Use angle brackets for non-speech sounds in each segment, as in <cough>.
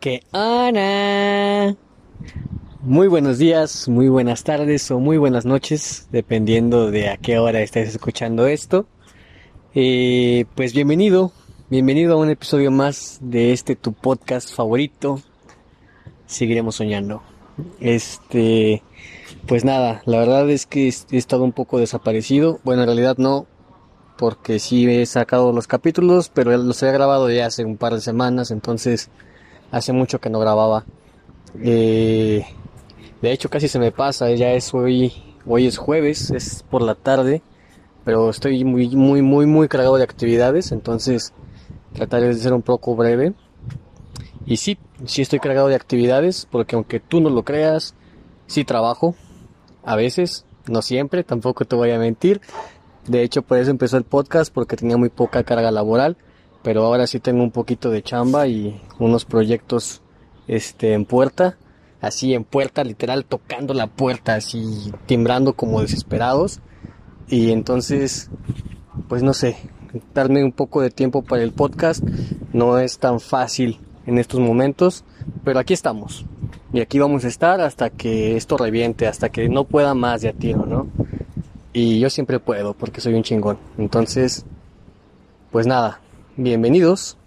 que Ana. Muy buenos días, muy buenas tardes o muy buenas noches, dependiendo de a qué hora estés escuchando esto. Eh, pues bienvenido, bienvenido a un episodio más de este tu podcast favorito. Seguiremos soñando. Este, pues nada, la verdad es que he estado un poco desaparecido. Bueno, en realidad no, porque sí he sacado los capítulos, pero los he grabado ya hace un par de semanas, entonces hace mucho que no grababa. Eh, de hecho, casi se me pasa, ya es hoy, hoy es jueves, es por la tarde, pero estoy muy, muy, muy, muy cargado de actividades, entonces trataré de ser un poco breve. Y sí, sí estoy cargado de actividades, porque aunque tú no lo creas, sí trabajo, a veces, no siempre, tampoco te voy a mentir. De hecho, por eso empezó el podcast, porque tenía muy poca carga laboral pero ahora sí tengo un poquito de chamba y unos proyectos este en puerta, así en puerta literal tocando la puerta así timbrando como desesperados y entonces pues no sé, darme un poco de tiempo para el podcast no es tan fácil en estos momentos, pero aquí estamos. Y aquí vamos a estar hasta que esto reviente, hasta que no pueda más de a tiro, ¿no? Y yo siempre puedo porque soy un chingón. Entonces, pues nada, bienvenidos.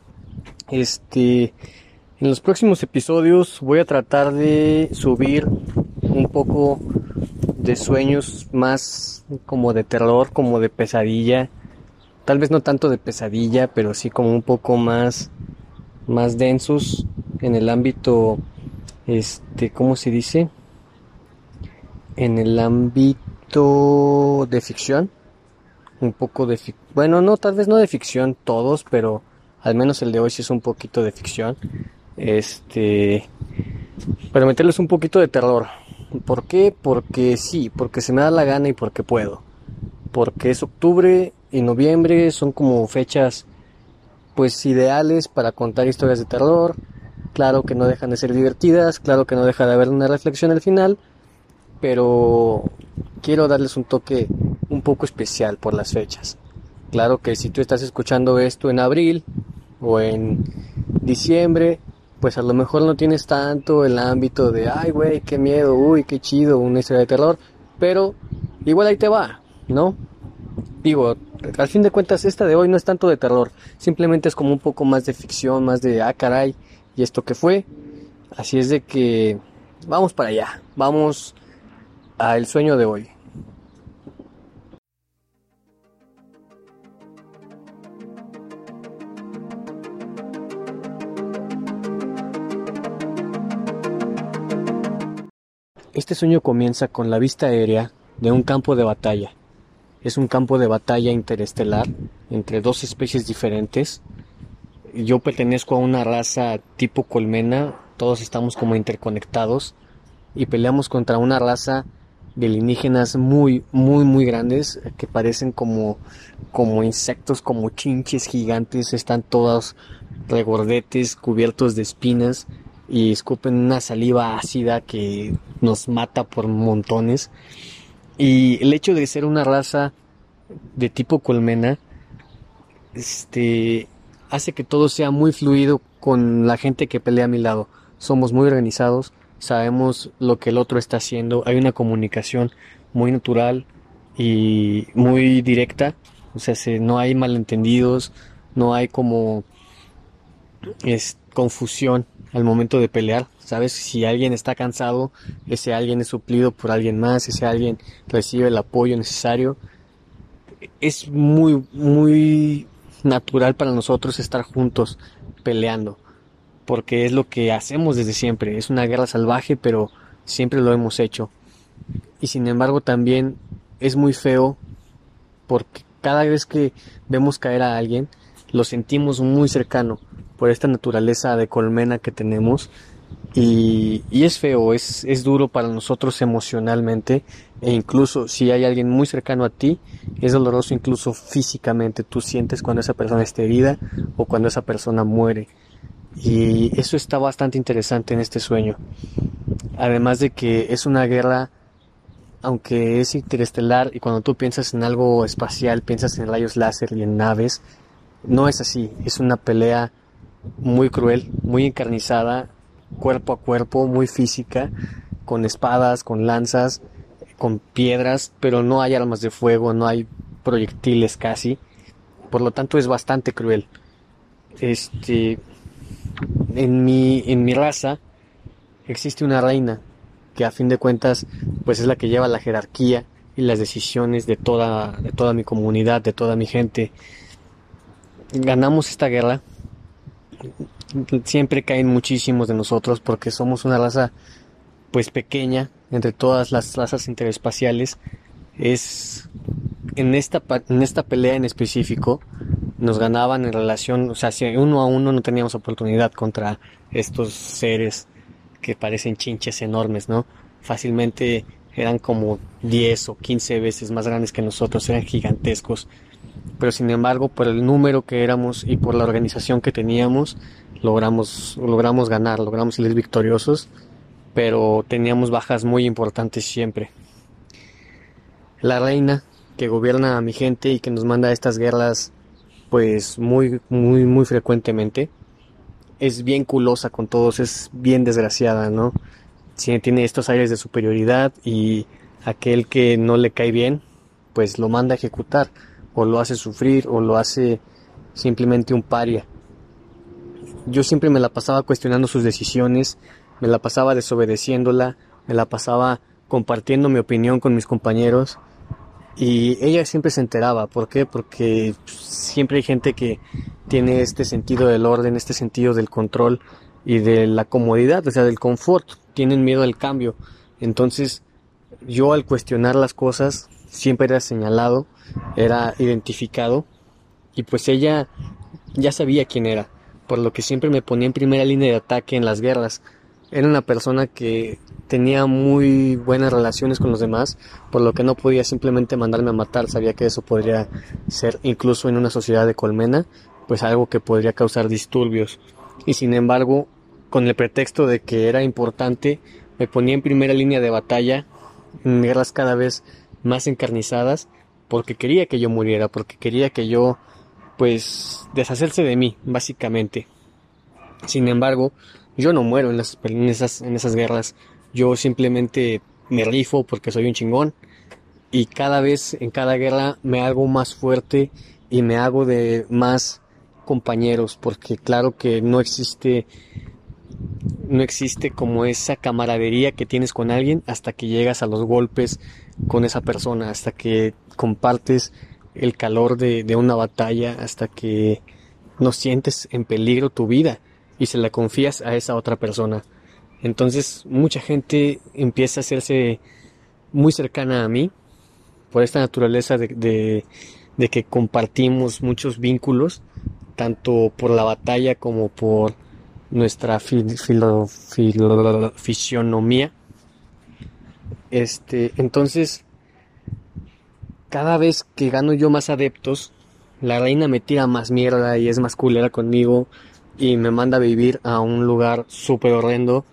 Este, en los próximos episodios voy a tratar de subir un poco de sueños más como de terror, como de pesadilla. Tal vez no tanto de pesadilla, pero sí como un poco más más densos en el ámbito este, ¿cómo se dice? En el ámbito de ficción un poco de bueno no tal vez no de ficción todos pero al menos el de hoy sí es un poquito de ficción este pero meterles un poquito de terror ¿por qué? porque sí porque se me da la gana y porque puedo porque es octubre y noviembre son como fechas pues ideales para contar historias de terror claro que no dejan de ser divertidas claro que no deja de haber una reflexión al final pero quiero darles un toque un poco especial por las fechas. Claro que si tú estás escuchando esto en abril o en diciembre, pues a lo mejor no tienes tanto el ámbito de, ay, güey, qué miedo, uy, qué chido, una historia de terror, pero igual ahí te va, ¿no? Digo, al fin de cuentas, esta de hoy no es tanto de terror, simplemente es como un poco más de ficción, más de, ah, caray, ¿y esto qué fue? Así es de que vamos para allá, vamos al sueño de hoy. Este sueño comienza con la vista aérea de un campo de batalla. Es un campo de batalla interestelar entre dos especies diferentes. Yo pertenezco a una raza tipo colmena, todos estamos como interconectados y peleamos contra una raza de alienígenas muy, muy, muy grandes que parecen como, como insectos, como chinches gigantes, están todos regordetes, cubiertos de espinas y escupen una saliva ácida que nos mata por montones. Y el hecho de ser una raza de tipo colmena, este, hace que todo sea muy fluido con la gente que pelea a mi lado. Somos muy organizados, sabemos lo que el otro está haciendo, hay una comunicación muy natural y muy directa, o sea, no hay malentendidos, no hay como es, confusión al momento de pelear, ¿sabes? Si alguien está cansado, ese alguien es suplido por alguien más, ese alguien recibe el apoyo necesario. Es muy, muy natural para nosotros estar juntos peleando, porque es lo que hacemos desde siempre. Es una guerra salvaje, pero siempre lo hemos hecho. Y sin embargo también es muy feo porque cada vez que vemos caer a alguien, lo sentimos muy cercano por esta naturaleza de colmena que tenemos. Y, es feo, es, es duro para nosotros emocionalmente. E incluso si hay alguien muy cercano a ti, es doloroso incluso físicamente, tú sientes cuando esa persona está herida o cuando esa persona muere. Y eso está bastante interesante en este sueño. Además de que es una guerra, aunque es interestelar y cuando tú piensas en algo espacial, piensas en rayos láser y en naves, no es así, es una pelea muy cruel, muy encarnizada cuerpo a cuerpo, muy física, con espadas, con lanzas, con piedras, pero no hay armas de fuego, no hay proyectiles casi. Por lo tanto es bastante cruel. Este en mi en mi raza existe una reina que a fin de cuentas pues es la que lleva la jerarquía y las decisiones de toda de toda mi comunidad, de toda mi gente. Ganamos esta guerra. Siempre caen muchísimos de nosotros porque somos una raza pues pequeña entre todas las razas interespaciales es en esta en esta pelea en específico nos ganaban en relación, o sea, si uno a uno no teníamos oportunidad contra estos seres que parecen chinches enormes, ¿no? Fácilmente eran como 10 o 15 veces más grandes que nosotros, eran gigantescos. Pero sin embargo, por el número que éramos y por la organización que teníamos, logramos, logramos ganar, logramos salir victoriosos pero teníamos bajas muy importantes siempre. La reina que gobierna a mi gente y que nos manda estas guerras pues muy muy muy frecuentemente es bien culosa con todos, es bien desgraciada, ¿no? Tiene estos aires de superioridad y aquel que no le cae bien pues lo manda a ejecutar o lo hace sufrir o lo hace simplemente un paria. Yo siempre me la pasaba cuestionando sus decisiones me la pasaba desobedeciéndola, me la pasaba compartiendo mi opinión con mis compañeros y ella siempre se enteraba. ¿Por qué? Porque siempre hay gente que tiene este sentido del orden, este sentido del control y de la comodidad, o sea, del confort. Tienen miedo al cambio. Entonces, yo al cuestionar las cosas siempre era señalado, era identificado y pues ella ya sabía quién era, por lo que siempre me ponía en primera línea de ataque en las guerras era una persona que tenía muy buenas relaciones con los demás, por lo que no podía simplemente mandarme a matar, sabía que eso podría ser incluso en una sociedad de colmena, pues algo que podría causar disturbios. Y sin embargo, con el pretexto de que era importante, me ponía en primera línea de batalla en guerras cada vez más encarnizadas, porque quería que yo muriera, porque quería que yo, pues, deshacerse de mí, básicamente. Sin embargo, yo no muero en, las, en, esas, en esas guerras. Yo simplemente me rifo porque soy un chingón. Y cada vez, en cada guerra, me hago más fuerte y me hago de más compañeros. Porque claro que no existe, no existe como esa camaradería que tienes con alguien hasta que llegas a los golpes con esa persona, hasta que compartes el calor de, una batalla, hasta que no sientes en peligro tu vida y se la confías a esa otra persona. Entonces mucha gente empieza a hacerse muy cercana a mí por esta naturaleza de, que compartimos muchos vínculos, tanto por la batalla como por nuestra fisionomía. Este, entonces, cada vez que gano yo más adeptos, la reina me tira más mierda y es más culera conmigo y me manda a vivir a un lugar súper horrendo.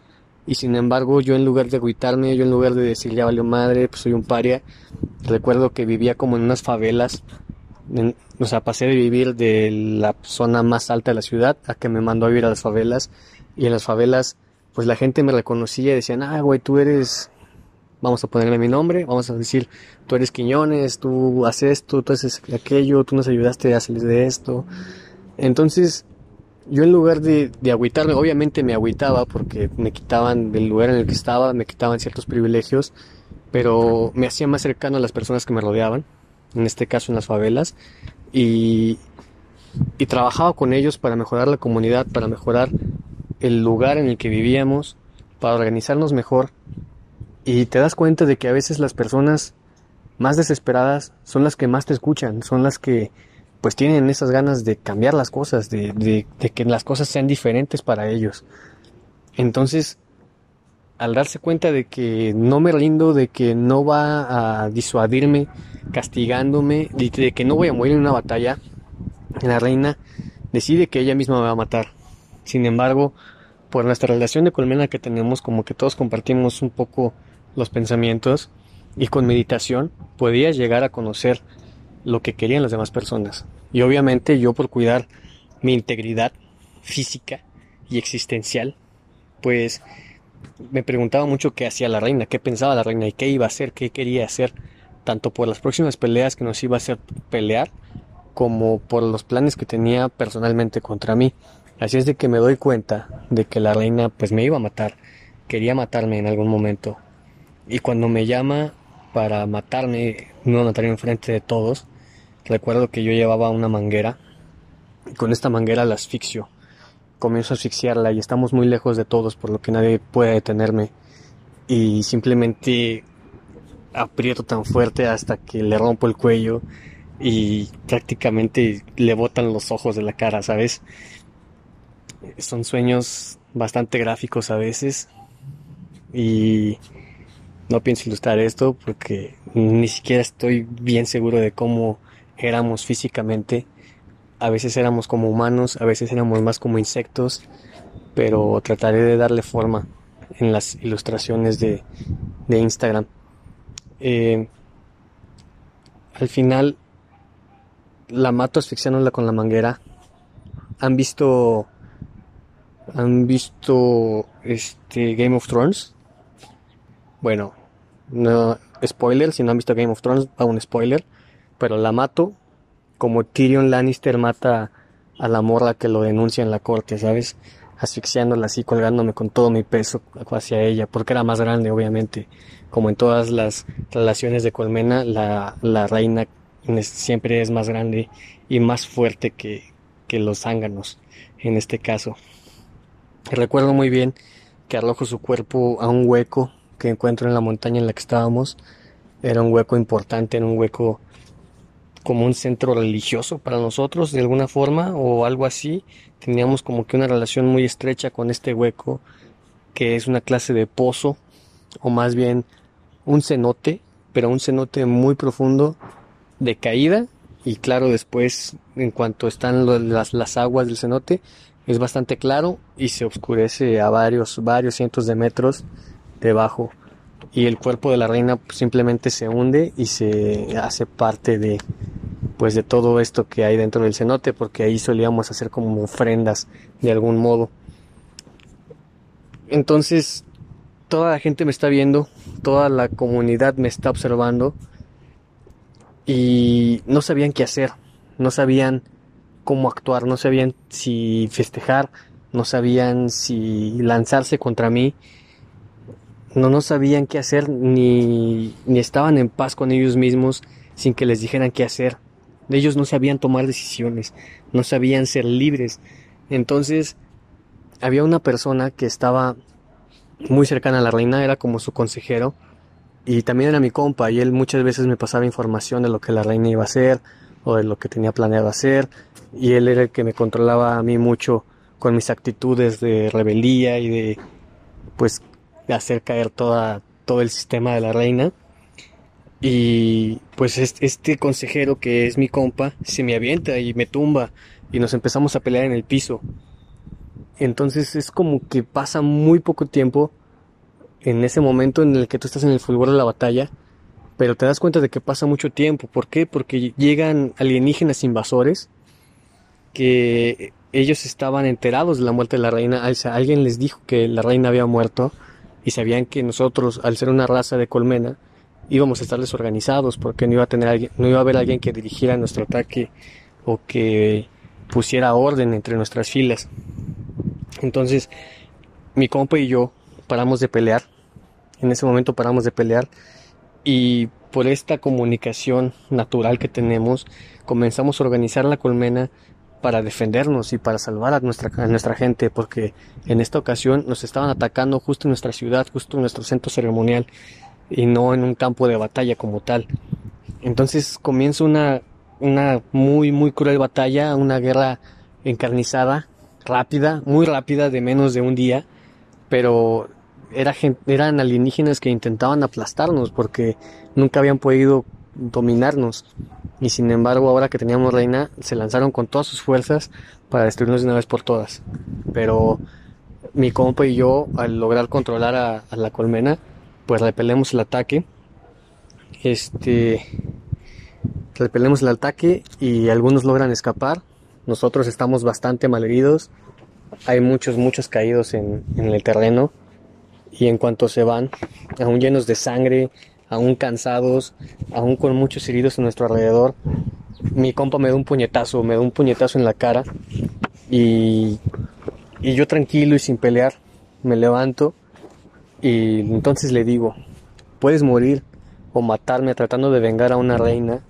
Y sin embargo, yo en lugar de agüitarme, yo en lugar de decir ya valió madre, pues soy un paria, recuerdo que vivía como en unas favelas. O sea, pasé de vivir de la zona más alta de la ciudad a que me mandó a vivir a las favelas. Y en las favelas, pues la gente me reconocía y decían, ah, güey, tú eres, vamos a ponerle mi nombre, vamos a decir, tú eres Quiñones, tú haces esto, tú haces aquello, tú nos ayudaste a salir de esto. Entonces, yo en lugar de, de agüitarme, obviamente me agüitaba porque me quitaban del lugar en el que estaba, me quitaban ciertos privilegios, pero me hacía más cercano a las personas que me rodeaban, en este caso en las favelas, y, trabajaba con ellos para mejorar la comunidad, para mejorar el lugar en el que vivíamos, para organizarnos mejor. Y te das cuenta de que a veces las personas más desesperadas son las que más te escuchan, son las que pues tienen esas ganas de cambiar las cosas, de, que las cosas sean diferentes para ellos. Entonces, al darse cuenta de que no me rindo, de que no va a disuadirme castigándome, de, que no voy a morir en una batalla, la reina decide que ella misma me va a matar. Sin embargo, por nuestra relación de colmena que tenemos, como que todos compartimos un poco los pensamientos y con meditación podía llegar a conocer lo que querían las demás personas. Y obviamente yo por cuidar mi integridad física y existencial, pues me preguntaba mucho qué hacía la reina, qué pensaba la reina y qué iba a hacer, qué quería hacer, tanto por las próximas peleas que nos iba a hacer pelear, como por los planes que tenía personalmente contra mí. Así es de que me doy cuenta de que la reina pues me iba a matar, quería matarme en algún momento. Y cuando me llama para matarme, no matarme enfrente de todos, recuerdo que yo llevaba una manguera. Y con esta manguera la asfixio comienzo a asfixiarla y estamos muy lejos de todos, por lo que nadie puede detenerme. Y simplemente aprieto tan fuerte hasta que le rompo el cuello y prácticamente le botan los ojos de la cara, ¿sabes? Son sueños bastante gráficos a veces y no pienso ilustrar esto porque ni siquiera estoy bien seguro de cómo éramos físicamente a veces éramos como humanos, a veces éramos más como insectos, pero trataré de darle forma en las ilustraciones de, Instagram. Eh, al final la mato asfixiándola con la manguera. ¿Han visto han visto este Game of Thrones? Bueno, no spoiler, si no han visto Game of Thrones, a un spoiler, pero la mato como Tyrion Lannister mata a la morra que lo denuncia en la corte, ¿sabes? Asfixiándola así, colgándome con todo mi peso hacia ella, porque era más grande, obviamente. Como en todas las relaciones de colmena, la, la reina siempre es más grande y más fuerte que, que los zánganos, en este caso. Recuerdo muy bien que arrojo su cuerpo a un hueco que encuentro en la montaña en la que estábamos. Era un hueco importante, era un hueco como un centro religioso para nosotros de alguna forma o algo así. Teníamos como que una relación muy estrecha con este hueco que es una clase de pozo o más bien un cenote, pero un cenote muy profundo de caída y claro después en cuanto están las, las aguas del cenote es bastante claro y se oscurece a varios varios cientos de metros debajo y el cuerpo de la reina simplemente se hunde y se hace parte de pues de todo esto que hay dentro del cenote porque ahí solíamos hacer como ofrendas de algún modo. Entonces toda la gente me está viendo toda la comunidad me está observando y no sabían qué hacer no sabían cómo actuar no sabían si festejar no sabían si lanzarse contra mí no, no sabían qué hacer ni, ni estaban en paz con ellos mismos sin que les dijeran qué hacer. Ellos no sabían tomar decisiones, no sabían ser libres. Entonces, había una persona que estaba muy cercana a la reina, era como su consejero, y también era mi compa, y él muchas veces me pasaba información de lo que la reina iba a hacer, o de lo que tenía planeado hacer, y él era el que me controlaba a mí mucho con mis actitudes de rebeldía y de, pues, hacer caer toda, todo el sistema de la reina. Y pues este consejero que es mi compa se me avienta y me tumba y nos empezamos a pelear en el piso. Entonces es como que pasa muy poco tiempo en ese momento en el que tú estás en el fulgor de la batalla, pero te das cuenta de que pasa mucho tiempo. ¿Por qué? Porque llegan alienígenas invasores que ellos estaban enterados de la muerte de la reina. alguien les dijo que la reina había muerto y sabían que nosotros, al ser una raza de colmena, íbamos a estar desorganizados porque no iba a tener no iba a haber alguien que dirigiera nuestro ataque o que pusiera orden entre nuestras filas. Entonces, mi compa y yo paramos de pelear. En ese momento paramos de pelear y por esta comunicación natural que tenemos, comenzamos a organizar la colmena para defendernos y para salvar a nuestra, a nuestra gente, porque en esta ocasión nos estaban atacando justo en nuestra ciudad, justo en nuestro centro ceremonial y no en un campo de batalla como tal. Entonces comienza una, una muy, muy cruel batalla, una guerra encarnizada, rápida, muy rápida, de menos de un día, pero era, eran alienígenas que intentaban aplastarnos porque nunca habían podido dominarnos y sin embargo ahora que teníamos reina se lanzaron con todas sus fuerzas para destruirnos de una vez por todas. Pero mi compa y yo al lograr controlar a, la colmena pues repelemos el ataque. Este repelemos el ataque y algunos logran escapar. Nosotros estamos bastante malheridos hay muchos, muchos caídos en, en el terreno y en cuanto se van, aún llenos de sangre, aún cansados, aún con muchos heridos a nuestro alrededor, mi compa me da un puñetazo, me da un puñetazo en la cara y, y yo tranquilo y sin pelear me levanto y entonces le digo, puedes morir o matarme tratando de vengar a una reina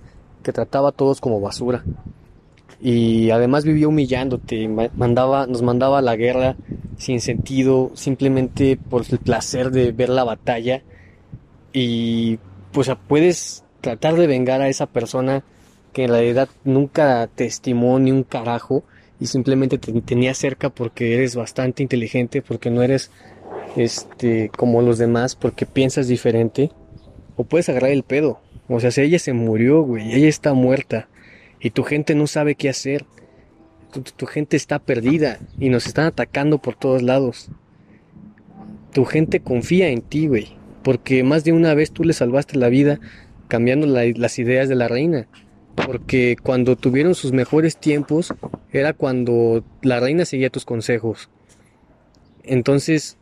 que trataba a todos como basura y además vivía humillándote, mandaba, nos mandaba a la guerra sin sentido, simplemente por el placer de ver la batalla y pues puedes tratar de vengar a esa persona que en realidad nunca te estimó ni un carajo y simplemente te tenía cerca porque eres bastante inteligente, porque no eres este como los demás, porque piensas diferente o puedes agarrar el pedo. O sea, si ella se murió, güey, ella está muerta y tu gente no sabe qué hacer. Tu, gente está perdida y nos están atacando por todos lados. Tu gente confía en ti, güey, porque más de una vez tú le salvaste la vida cambiando las ideas de la reina. Porque cuando tuvieron sus mejores tiempos era cuando la reina seguía tus consejos. Entonces,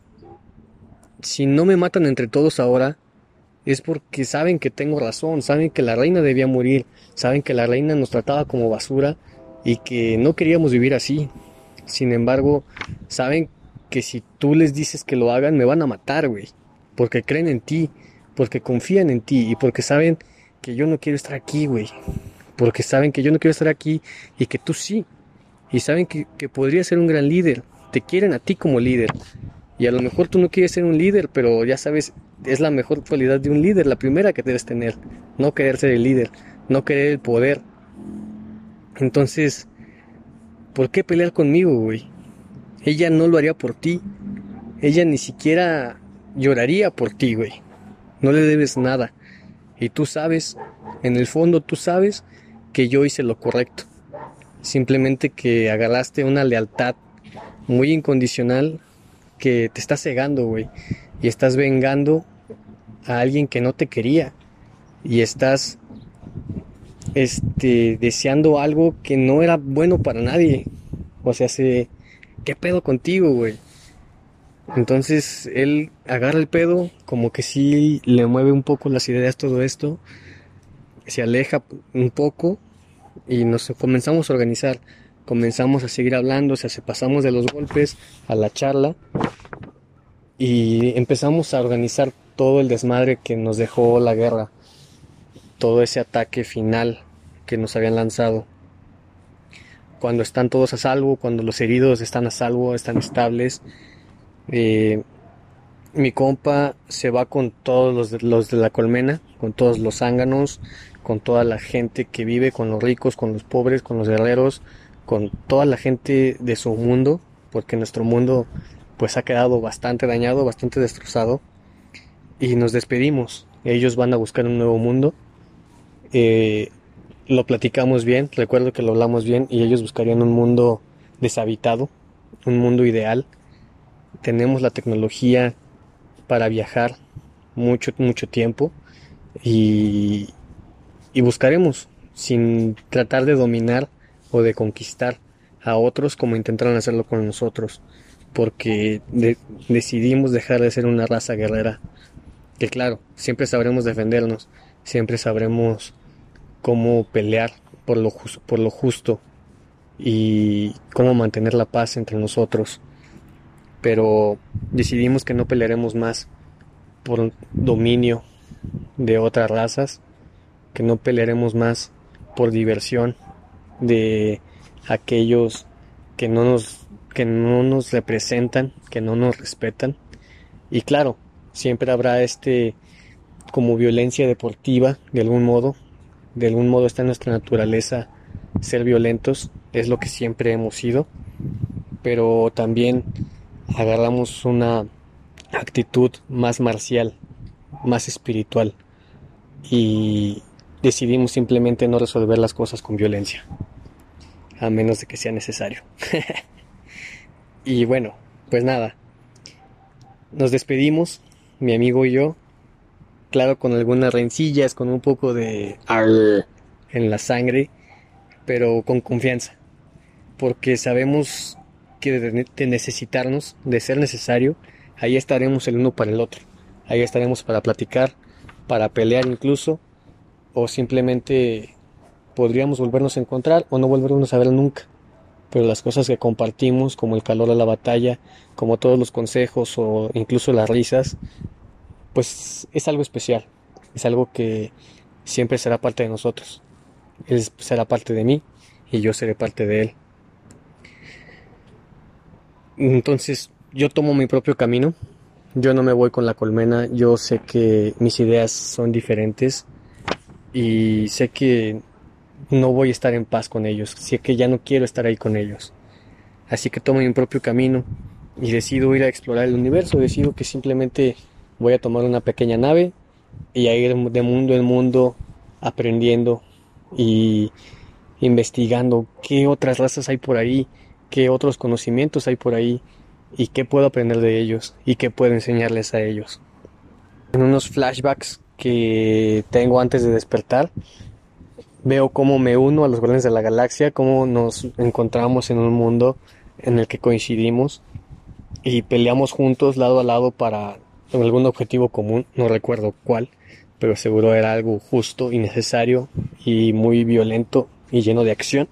si no me matan entre todos ahora, es porque saben que tengo razón, saben que la reina debía morir, saben que la reina nos trataba como basura y que no queríamos vivir así. Sin embargo, saben que si tú les dices que lo hagan, me van a matar, güey. Porque creen en ti, porque confían en ti y porque saben que yo no quiero estar aquí, güey. Porque saben que yo no quiero estar aquí y que tú sí. Y saben que, que podría ser un gran líder. Te quieren a ti como líder. Y a lo mejor tú no quieres ser un líder, pero ya sabes, es la mejor cualidad de un líder, la primera que debes tener. No querer ser el líder, no querer el poder. Entonces, ¿por qué pelear conmigo, güey? Ella no lo haría por ti. Ella ni siquiera lloraría por ti, güey. No le debes nada. Y tú sabes, en el fondo tú sabes que yo hice lo correcto. Simplemente que agarraste una lealtad muy incondicional que te está cegando, güey. Y estás vengando a alguien que no te quería. Y estás este deseando algo que no era bueno para nadie. O sea, se ¿qué pedo contigo, güey? Entonces él agarra el pedo, como que sí le mueve un poco las ideas todo esto, se aleja un poco y nos comenzamos a organizar comenzamos a seguir hablando, se pasamos de los golpes a la charla y empezamos a organizar todo el desmadre que nos dejó la guerra, todo ese ataque final que nos habían lanzado. Cuando están todos a salvo, cuando los heridos están a salvo, están estables, eh, mi compa se va con todos los de, los de la colmena, con todos los zánganos, con toda la gente que vive, con los ricos, con los pobres, con los guerreros, con toda la gente de su mundo, porque nuestro mundo pues ha quedado bastante dañado, bastante destrozado, y nos despedimos. Ellos van a buscar un nuevo mundo. Eh, lo platicamos bien, recuerdo que lo hablamos bien, y ellos buscarían un mundo deshabitado, un mundo ideal. Tenemos la tecnología para viajar mucho, mucho tiempo y, y buscaremos sin tratar de dominar o de conquistar a otros como intentaron hacerlo con nosotros, porque decidimos dejar de ser una raza guerrera. Que claro, siempre sabremos defendernos, siempre sabremos cómo pelear por lo, por lo justo y cómo mantener la paz entre nosotros. Pero decidimos que no pelearemos más por dominio de otras razas, que no pelearemos más por diversión de aquellos que no nos que no nos representan, que no nos respetan. Y claro, siempre habrá este como violencia deportiva de algún modo, de algún modo está en nuestra naturaleza ser violentos, es lo que siempre hemos sido, pero también agarramos una actitud más marcial, más espiritual y decidimos simplemente no resolver las cosas con violencia a menos de que sea necesario. <laughs> y bueno, pues nada, nos despedimos, mi amigo y yo, claro, con algunas rencillas, con un poco de en la sangre, pero con confianza, porque sabemos que necesitarnos, de ser necesario, ahí estaremos el uno para el otro. Ahí estaremos para platicar, para pelear incluso, o simplemente podríamos volvernos a encontrar o no volvernos a ver nunca. Pero las cosas que compartimos, como el calor de la batalla, como todos los consejos o incluso las risas, pues es algo especial. Es algo que siempre será parte de nosotros. Él será parte de mí y yo seré parte de él. Entonces yo tomo mi propio camino. Yo no me voy con la colmena. Yo sé que mis ideas son diferentes y sé que no voy a estar en paz con ellos. Sé que ya no quiero estar ahí con ellos. Así que tomo mi propio camino y decido ir a explorar el universo. Decido que simplemente voy a tomar una pequeña nave y a ir de mundo en mundo aprendiendo y investigando qué otras razas hay por ahí, qué otros conocimientos hay por ahí y qué puedo aprender de ellos y qué puedo enseñarles a ellos. En unos flashbacks que tengo antes de despertar, veo cómo me uno a los Guardianes de la Galaxia, cómo nos encontramos en un mundo en el que coincidimos y peleamos juntos lado a lado para algún objetivo común, no recuerdo cuál, pero seguro era algo justo y necesario y muy violento y lleno de acción.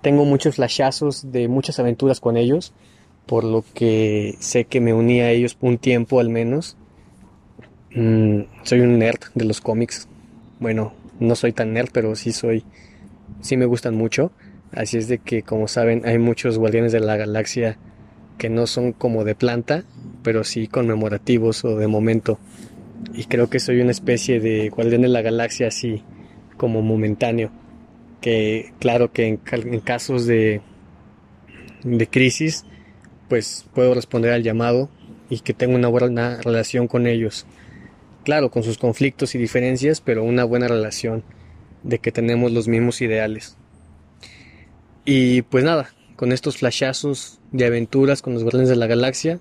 Tengo muchos flashazos de muchas aventuras con ellos, por lo que sé que me uní a ellos un tiempo al menos. Mm, soy un nerd de los cómics. Bueno, no soy tan nerd, pero sí soy, sí me gustan mucho. Así es de que, como saben, hay muchos guardianes de la galaxia que no son como de planta, pero sí conmemorativos o de momento. Y creo que soy una especie de guardián de la galaxia así como momentáneo que claro que en, casos de, de crisis pues puedo responder al llamado y que tengo una buena relación con ellos. Claro, con sus conflictos y diferencias, pero una buena relación de que tenemos los mismos ideales. Y pues nada, con estos flashazos de aventuras con los guardianes de la galaxia,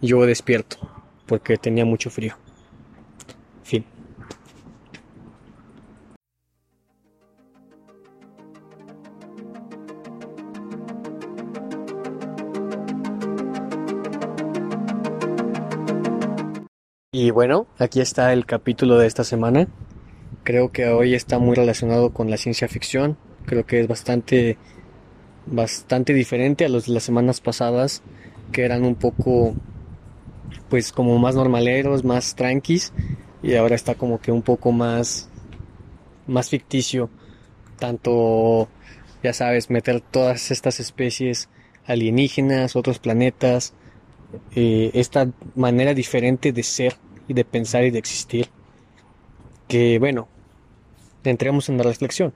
yo despierto, porque tenía mucho frío. Y bueno, aquí está el capítulo de esta semana. Creo que hoy está muy relacionado con la ciencia ficción. Creo que es bastante bastante diferente a los de las semanas pasadas que eran un poco pues como más normaleros, más tranquis y ahora está como que un poco más más ficticio, tanto ya sabes, meter todas estas especies alienígenas, otros planetas, eh, esta manera diferente de ser y de pensar y de existir. Que bueno, entremos en la reflexión.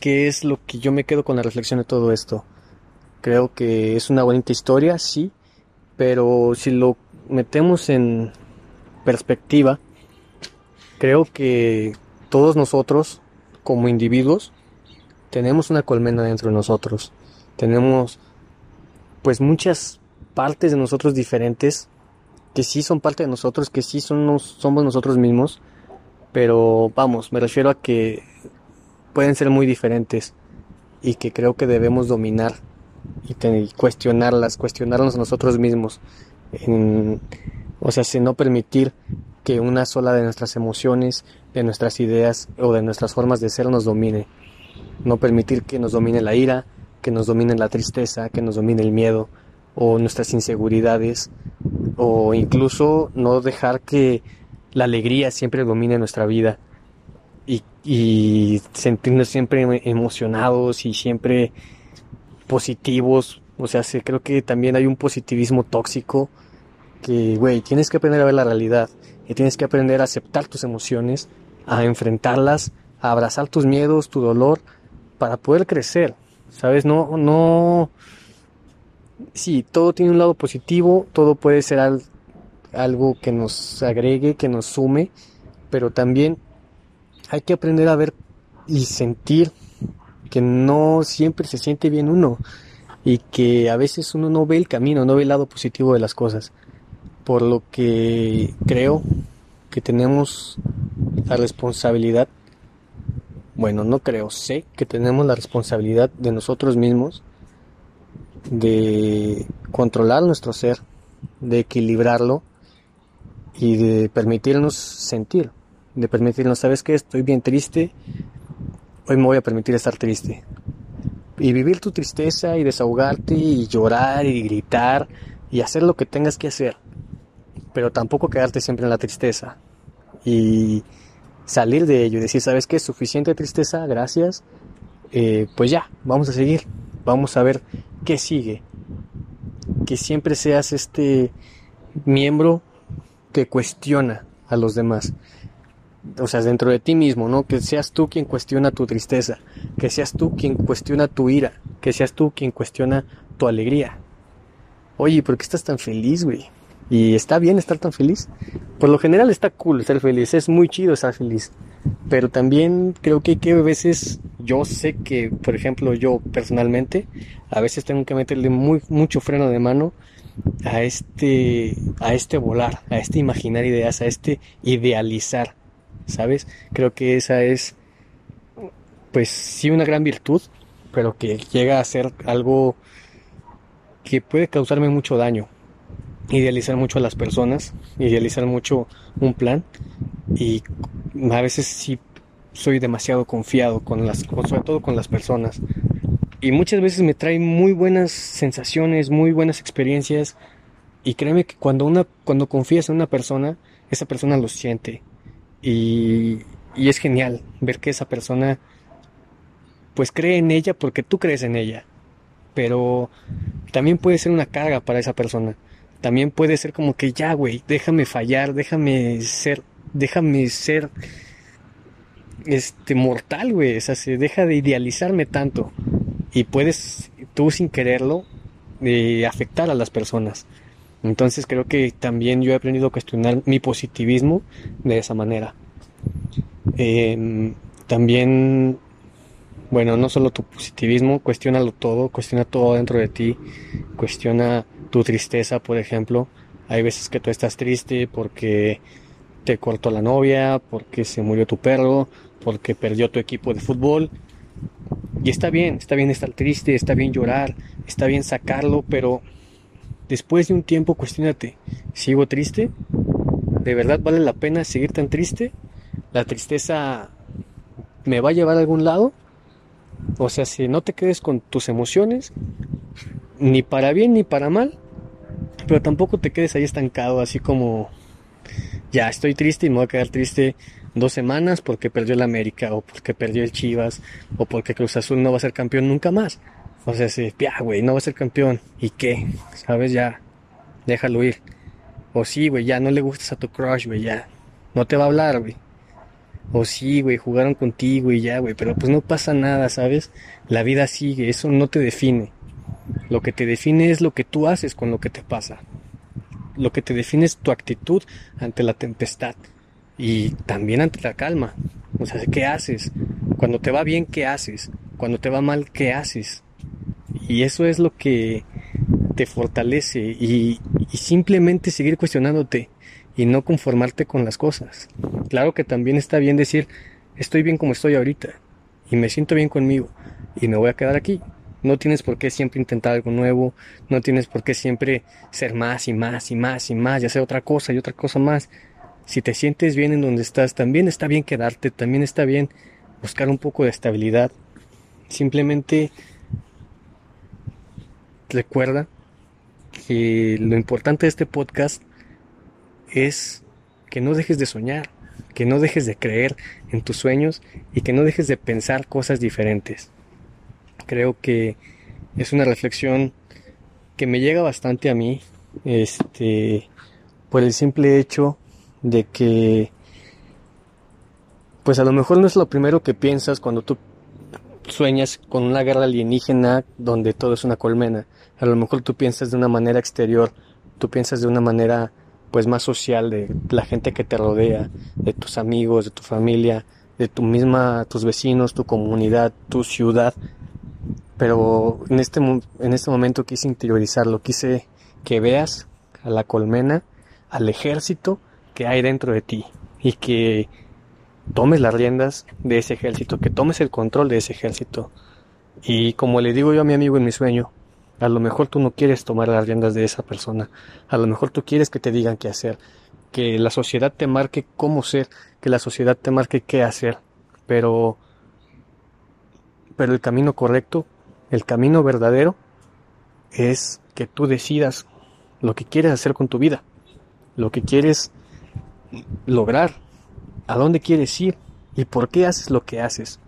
¿Qué es lo que yo me quedo con la reflexión de todo esto? Creo que es una bonita historia, sí, pero si lo metemos en perspectiva, creo que todos nosotros, como individuos, tenemos una colmena dentro de nosotros. Tenemos pues muchas partes de nosotros diferentes, que sí son parte de nosotros, que sí somos nosotros mismos, pero vamos, me refiero a que pueden ser muy diferentes y que creo que debemos dominar y, cuestionarlas, cuestionarnos nosotros mismos, o sea, sin no permitir que una sola de nuestras emociones, de nuestras ideas o de nuestras formas de ser nos domine. No permitir que nos domine la ira, que nos domine la tristeza, que nos domine el miedo, o nuestras inseguridades o incluso no dejar que la alegría siempre domine nuestra vida y, y sentirnos siempre emocionados y siempre positivos. O sea, creo que también hay un positivismo tóxico que, güey, tienes que aprender a ver la realidad y tienes que aprender a aceptar tus emociones, a enfrentarlas, a abrazar tus miedos, tu dolor, para poder crecer. ¿Sabes? No, no, sí, todo tiene un lado positivo, todo puede ser algo que nos agregue, que nos sume, pero también hay que aprender a ver y sentir que no siempre se siente bien uno y que a veces uno no ve el camino, no ve el lado positivo de las cosas. Por lo que creo que tenemos la responsabilidad, bueno, no creo, sé que tenemos la responsabilidad de nosotros mismos de controlar nuestro ser, de equilibrarlo y de permitirnos sentir, de permitirnos, ¿sabes qué? Estoy bien triste, hoy me voy a permitir estar triste. Y vivir tu tristeza y desahogarte y llorar y gritar y hacer lo que tengas que hacer. Pero tampoco quedarte siempre en la tristeza. Y salir de ello y decir, ¿sabes qué? Suficiente tristeza, gracias. Eh, pues ya, vamos a seguir. Vamos a ver qué sigue. Que siempre seas este miembro que cuestiona a los demás. O sea, dentro de ti mismo, ¿no? Que seas tú quien cuestiona tu tristeza, que seas tú quien cuestiona tu ira, que seas tú quien cuestiona tu alegría. Oye, ¿por qué estás tan feliz, güey? Y está bien estar tan feliz. Por lo general está cool estar feliz, es muy chido estar feliz. Pero también creo que, que a veces yo sé que, por ejemplo, yo personalmente, a veces tengo que meterle muy, mucho freno de mano a este, a este volar, a este imaginar ideas, a este idealizar, ¿sabes? Creo que esa es, pues sí, una gran virtud, pero que llega a ser algo que puede causarme mucho daño idealizar mucho a las personas, idealizar mucho un plan. Y a veces sí soy demasiado confiado con las sobre todo con las personas. Y muchas veces me trae muy buenas sensaciones, muy buenas experiencias. Y créeme que cuando una cuando confías en una persona, esa persona lo siente. Y, y es genial ver que esa persona pues cree en ella porque tú crees en ella, pero también puede ser una carga para esa persona también puede ser como que ya, güey, déjame fallar, déjame ser, déjame ser este mortal, güey, o sea, se deja de idealizarme tanto y puedes tú sin quererlo eh, afectar a las personas. Entonces creo que también yo he aprendido a cuestionar mi positivismo de esa manera. Em, también, bueno, no solo tu positivismo, cuestionalo todo, cuestiona todo dentro de ti, cuestiona tu tristeza, por ejemplo. Hay veces que tú estás triste porque te cortó la novia, porque se murió tu perro, porque perdió tu equipo de fútbol. Y está bien, está bien estar triste, está bien llorar, está bien sacarlo, pero después de un tiempo cuestionate, ¿sigo triste? ¿De verdad vale la pena seguir tan triste? ¿La tristeza me va a llevar a algún lado? O sea, si no te quedes con tus emociones, ni para bien ni para mal, pero tampoco te quedes ahí estancado, así como ya estoy triste y me voy a quedar triste dos semanas porque perdió el América o porque perdió el Chivas o porque Cruz Azul no va a ser campeón nunca más. O sea, sí, ya, güey, no va a ser campeón. ¿Y qué? ¿Sabes? Ya, déjalo ir. O sí, güey, ya no le gustas a tu crush, güey, ya. No te va a hablar, güey. O sí, güey, jugaron contigo y ya, güey, pero pues no pasa nada, ¿sabes? La vida sigue, eso no te define. Lo que te define es lo que tú haces con lo que te pasa. Lo que te define es tu actitud ante la tempestad y también ante la calma. O sea, ¿qué haces? Cuando te va bien, ¿qué haces? Cuando te va mal, ¿qué haces? Y eso es lo que te fortalece y, y simplemente seguir cuestionándote y no conformarte con las cosas. Claro que también está bien decir, estoy bien como estoy ahorita y me siento bien conmigo y me voy a quedar aquí. No tienes por qué siempre intentar algo nuevo, no tienes por qué siempre ser más y más y más y más y hacer otra cosa y otra cosa más. Si te sientes bien en donde estás, también está bien quedarte, también está bien buscar un poco de estabilidad. Simplemente recuerda que lo importante de este podcast es que no dejes de soñar, que no dejes de creer en tus sueños y que no dejes de pensar cosas diferentes. Creo que es una reflexión que me llega bastante a mí, este, por el simple hecho de que, pues a lo mejor no es lo primero que piensas cuando tú sueñas con una guerra alienígena donde todo es una colmena. A lo mejor tú piensas de una manera exterior, tú piensas de una manera pues más social de la gente que te rodea, de tus amigos, de tu familia, de tu misma, tus vecinos, tu comunidad, tu ciudad. Pero en este, en este momento quise interiorizarlo, quise que veas a la colmena, al ejército que hay dentro de ti y que tomes las riendas de ese ejército, que tomes el control de ese ejército. Y como le digo yo a mi amigo en mi sueño, A lo mejor tú no quieres tomar las riendas de esa persona. A lo mejor tú quieres que te digan qué hacer. Que la sociedad te marque cómo ser. Que la sociedad te marque qué hacer. Pero, pero el camino correcto, el camino verdadero, es que tú decidas lo que quieres hacer con tu vida. Lo que quieres lograr. A dónde quieres ir. Y por qué haces lo que haces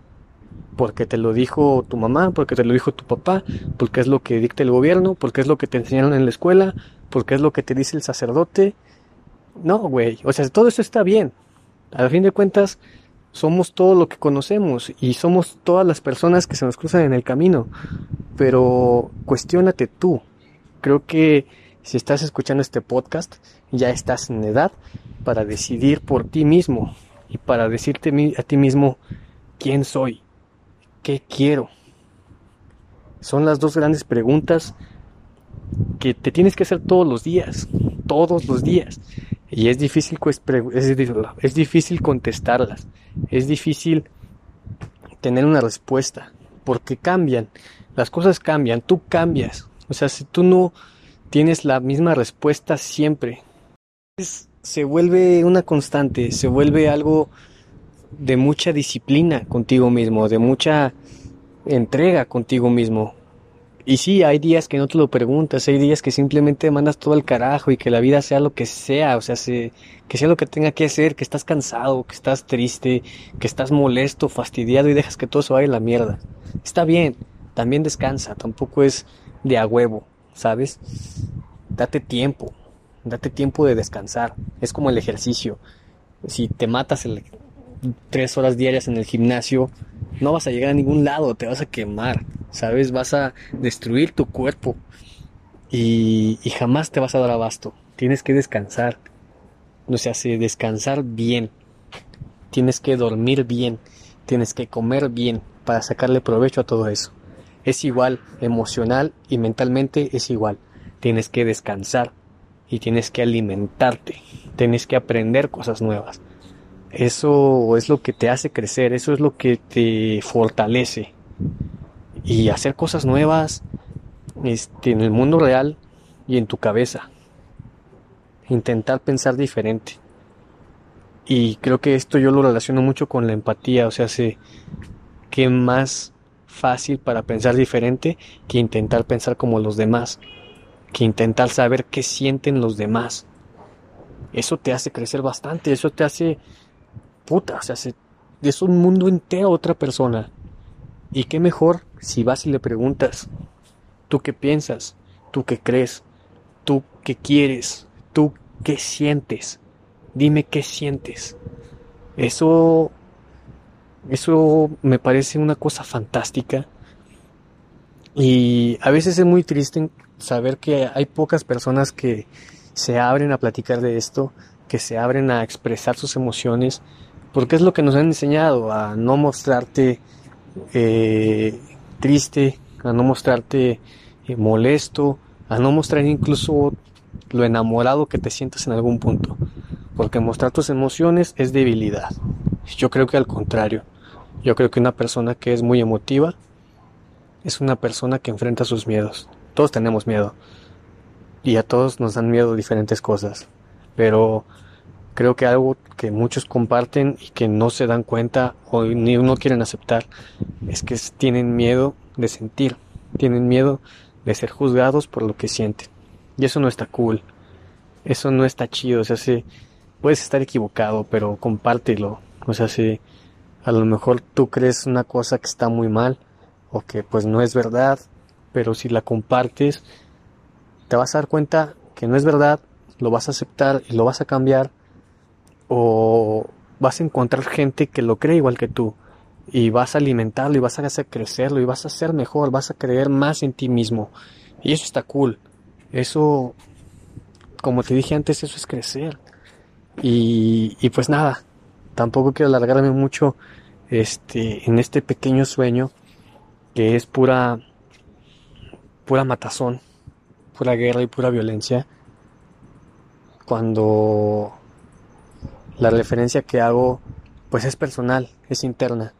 porque te lo dijo tu mamá, porque te lo dijo tu papá, porque es lo que dicta el gobierno, porque es lo que te enseñaron en la escuela, porque es lo que te dice el sacerdote. No, güey, o sea, todo eso está bien. Al fin de cuentas, somos todo lo que conocemos y somos todas las personas que se nos cruzan en el camino. Pero cuestiónate tú. Creo que si estás escuchando este podcast, ya estás en edad para decidir por ti mismo y para decirte a ti mismo quién soy, ¿Qué quiero? Son las dos grandes preguntas que te tienes que hacer todos los días, todos los días. Y es difícil, es difícil contestarlas, es difícil tener una respuesta, porque cambian, las cosas cambian, tú cambias. O sea, si tú no tienes la misma respuesta siempre, se vuelve una constante, se vuelve algo de mucha disciplina contigo mismo, de mucha entrega contigo mismo. Y sí, hay días que no te lo preguntas, hay días que simplemente mandas todo al carajo y que la vida sea lo que sea, o sea, que sea lo que tenga que ser, que estás cansado, que estás triste, que estás molesto, fastidiado y dejas que todo se vaya a la mierda. Está bien, también descansa, tampoco es de a huevo, ¿sabes? Date tiempo, date tiempo de descansar, es como el ejercicio. Si te matas tres horas diarias en el gimnasio, no vas a llegar a ningún lado, te vas a quemar, ¿sabes? Vas a destruir tu cuerpo y, jamás te vas a dar abasto. Tienes que descansar, no se hace descansar bien, tienes que dormir bien, tienes que comer bien para sacarle provecho a todo eso. Es igual, emocional y mentalmente es igual. Tienes que descansar y tienes que alimentarte, tienes que aprender cosas nuevas. Eso es lo que te hace crecer, eso es lo que te fortalece. Y hacer cosas nuevas este, en el mundo real y en tu cabeza. Intentar pensar diferente. Y creo que esto yo lo relaciono mucho con la empatía, o sea, sé que más fácil para pensar diferente que intentar pensar como los demás, que intentar saber qué sienten los demás. Eso te hace crecer bastante, eso te hace puta, o sea, es un mundo entero otra persona. Y qué mejor si vas y le preguntas, ¿tú qué piensas? ¿Tú qué crees? ¿Tú qué quieres? ¿Tú qué sientes? Dime qué sientes. Eso, eso me parece una cosa fantástica. Y a veces es muy triste saber que hay pocas personas que se abren a platicar de esto, que se abren a expresar sus emociones, porque es lo que nos han enseñado, a no mostrarte eh, triste, a no mostrarte eh, molesto, a no mostrar incluso lo enamorado que te sientas en algún punto, porque mostrar tus emociones es debilidad. Yo creo que al contrario, yo creo que una persona que es muy emotiva es una persona que enfrenta sus miedos. Todos tenemos miedo y a todos nos dan miedo diferentes cosas, pero creo que algo que muchos comparten y que no se dan cuenta o ni no quieren aceptar es que tienen miedo de sentir, tienen miedo de ser juzgados por lo que sienten. Y eso no está cool, eso no está chido, o sea, si puedes estar equivocado, pero compártelo, o sea, si a lo mejor tú crees una cosa que está muy mal o que pues no es verdad, pero si la compartes, te vas a dar cuenta que no es verdad, lo vas a aceptar y lo vas a cambiar o vas a encontrar gente que lo cree igual que tú y vas a alimentarlo y vas a hacer crecerlo y vas a ser mejor, vas a creer más en ti mismo. Y eso está cool. Eso, como te dije antes, eso es crecer. Y, y pues nada, tampoco quiero alargarme mucho este, en este pequeño sueño que es pura, pura matazón, pura guerra y pura violencia. Cuando la referencia que hago pues es personal, es interna,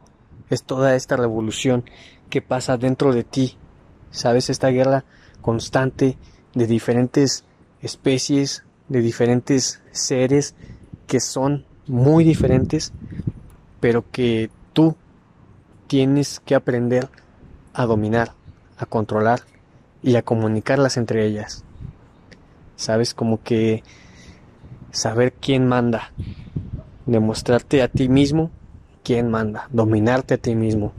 es toda esta revolución que pasa dentro de ti. ¿Sabes? Esta guerra constante de diferentes especies, de diferentes seres que son muy diferentes, pero que tú tienes que aprender a dominar, a controlar y a comunicarlas entre ellas. Sabes, como que saber quién manda, demostrarte a ti mismo quién manda, dominarte a ti mismo.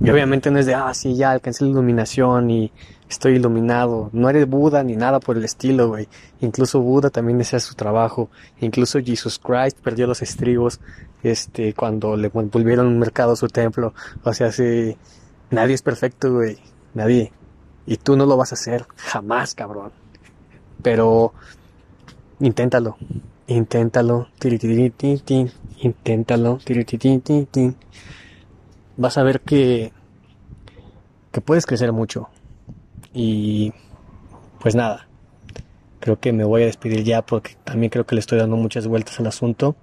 Y obviamente no es de, ah, sí, ya alcancé la iluminación y estoy iluminado. No eres Buda ni nada por el estilo, güey. Incluso Buda también desea su trabajo. Incluso Jesus Christ perdió los estribos, este, cuando le volvieron un mercado a su templo. O sea, sí, nadie es perfecto, güey. Nadie. Y tú no lo vas a hacer. Jamás, cabrón. Pero, inténtalo. Inténtalo. Inténtalo. Vas a ver que, que puedes crecer mucho y pues nada, creo que me voy a despedir ya porque también creo que le estoy dando muchas vueltas al asunto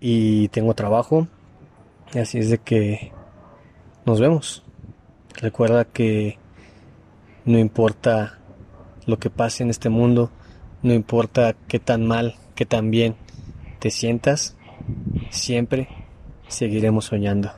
y tengo trabajo. Así es de que nos vemos. Recuerda que no importa lo que pase en este mundo, no importa qué tan mal, qué tan bien te sientas, siempre seguiremos soñando.